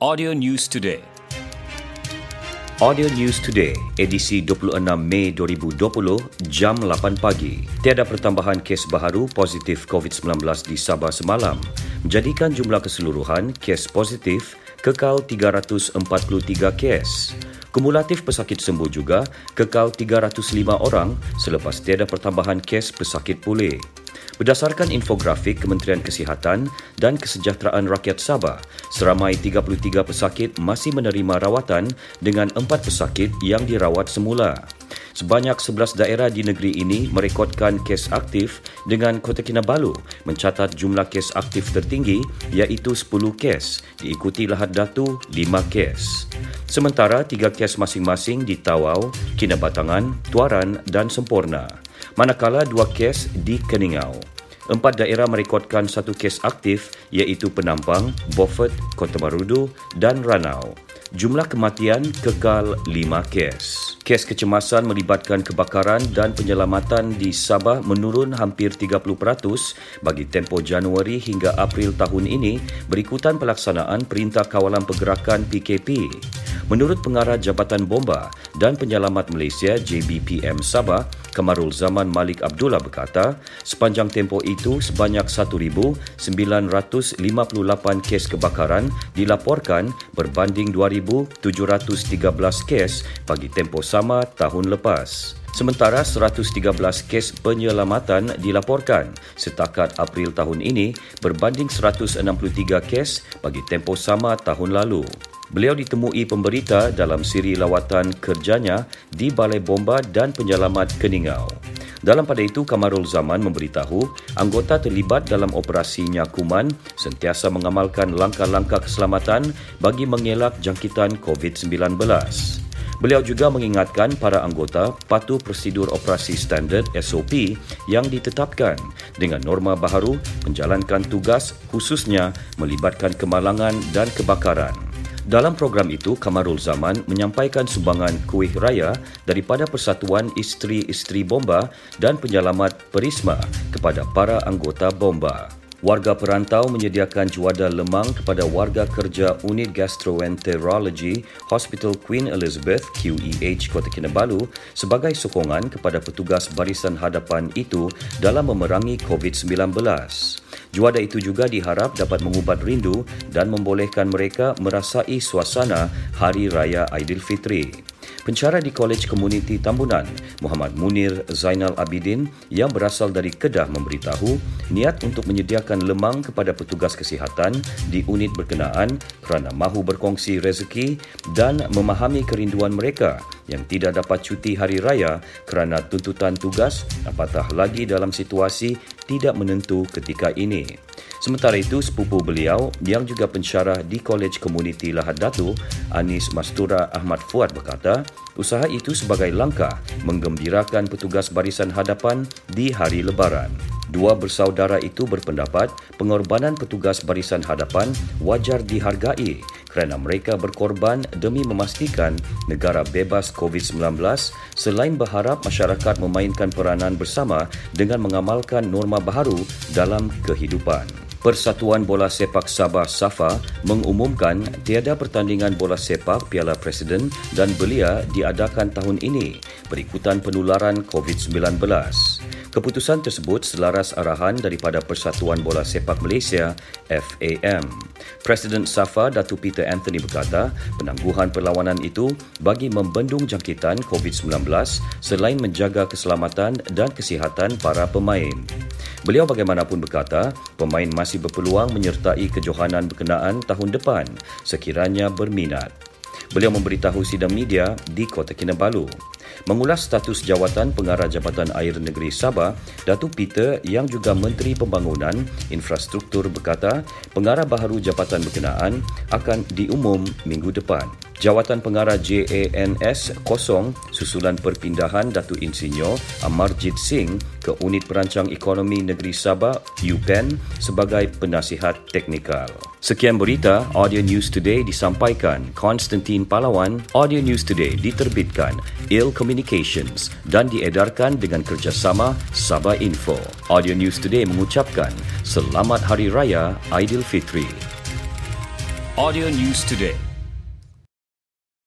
Audio News Today. Audio News Today, edisi 26 Mei 2020, jam 8 pagi. Tiada pertambahan kes baharu positif COVID-19 di Sabah semalam, menjadikan jumlah keseluruhan kes positif kekal 343 kes. Kumulatif pesakit sembuh juga kekal 305 orang selepas tiada pertambahan kes pesakit pulih. Berdasarkan infografik Kementerian Kesihatan dan Kesejahteraan Rakyat Sabah, seramai 33 pesakit masih menerima rawatan dengan 4 pesakit yang dirawat semula. Sebanyak 11 daerah di negeri ini merekodkan kes aktif dengan Kota Kinabalu mencatat jumlah kes aktif tertinggi iaitu 10 kes, diikuti Lahad Datu 5 kes. Sementara 3 kes masing-masing di Tawau, Kinabatangan, Tuaran dan Sempurna manakala dua kes di Keningau. Empat daerah merekodkan satu kes aktif iaitu Penampang, Beaufort, Kota Marudu dan Ranau. Jumlah kematian kekal lima kes. Kes kecemasan melibatkan kebakaran dan penyelamatan di Sabah menurun hampir 30% bagi tempoh Januari hingga April tahun ini berikutan pelaksanaan Perintah Kawalan Pergerakan PKP. Menurut pengarah Jabatan Bomba dan Penyelamat Malaysia JBPM Sabah, Kamarul Zaman Malik Abdullah berkata, sepanjang tempoh itu sebanyak 1,958 kes kebakaran dilaporkan berbanding 2,713 kes bagi tempoh sama tahun lepas. Sementara 113 kes penyelamatan dilaporkan setakat April tahun ini berbanding 163 kes bagi tempoh sama tahun lalu. Beliau ditemui pemberita dalam siri lawatan kerjanya di Balai Bomba dan Penyelamat Keningau. Dalam pada itu, Kamarul Zaman memberitahu anggota terlibat dalam operasi nyakuman sentiasa mengamalkan langkah-langkah keselamatan bagi mengelak jangkitan COVID-19. Beliau juga mengingatkan para anggota patuh prosedur operasi standard SOP yang ditetapkan dengan norma baharu menjalankan tugas khususnya melibatkan kemalangan dan kebakaran. Dalam program itu, Kamarul Zaman menyampaikan sumbangan kuih raya daripada Persatuan Isteri-Isteri Bomba dan Penyelamat Perisma kepada para anggota Bomba. Warga perantau menyediakan juada lemang kepada warga kerja Unit Gastroenterology Hospital Queen Elizabeth QEH Kota Kinabalu sebagai sokongan kepada petugas barisan hadapan itu dalam memerangi COVID-19. Juada itu juga diharap dapat mengubat rindu dan membolehkan mereka merasai suasana Hari Raya Aidilfitri. Pencara di Kolej Komuniti Tambunan, Muhammad Munir Zainal Abidin yang berasal dari Kedah memberitahu niat untuk menyediakan lemang kepada petugas kesihatan di unit berkenaan kerana mahu berkongsi rezeki dan memahami kerinduan mereka yang tidak dapat cuti hari raya kerana tuntutan tugas apatah lagi dalam situasi tidak menentu ketika ini. Sementara itu, sepupu beliau yang juga pensyarah di Kolej Komuniti Lahad Datu, Anis Mastura Ahmad Fuad berkata, usaha itu sebagai langkah menggembirakan petugas barisan hadapan di hari lebaran. Dua bersaudara itu berpendapat pengorbanan petugas barisan hadapan wajar dihargai kerana mereka berkorban demi memastikan negara bebas COVID-19 selain berharap masyarakat memainkan peranan bersama dengan mengamalkan norma baharu dalam kehidupan. Persatuan Bola Sepak Sabah SAFA mengumumkan tiada pertandingan bola sepak Piala Presiden dan Belia diadakan tahun ini berikutan penularan COVID-19. Keputusan tersebut selaras arahan daripada Persatuan Bola Sepak Malaysia FAM. Presiden SAFA Datu Peter Anthony berkata, penangguhan perlawanan itu bagi membendung jangkitan COVID-19 selain menjaga keselamatan dan kesihatan para pemain. Beliau bagaimanapun berkata, pemain masih berpeluang menyertai kejohanan berkenaan tahun depan sekiranya berminat. Beliau memberitahu sidang media di Kota Kinabalu. Mengulas status jawatan pengarah Jabatan Air Negeri Sabah, Datuk Peter yang juga Menteri Pembangunan Infrastruktur berkata, pengarah baharu jabatan berkenaan akan diumum minggu depan. Jawatan pengarah JANS kosong susulan perpindahan Datuk Insinyur Amarjit Singh ke Unit Perancang Ekonomi Negeri Sabah UPEN sebagai penasihat teknikal. Sekian berita Audio News Today disampaikan Konstantin Palawan. Audio News Today diterbitkan Il Communications dan diedarkan dengan kerjasama Sabah Info. Audio News Today mengucapkan Selamat Hari Raya Aidilfitri. Audio News Today.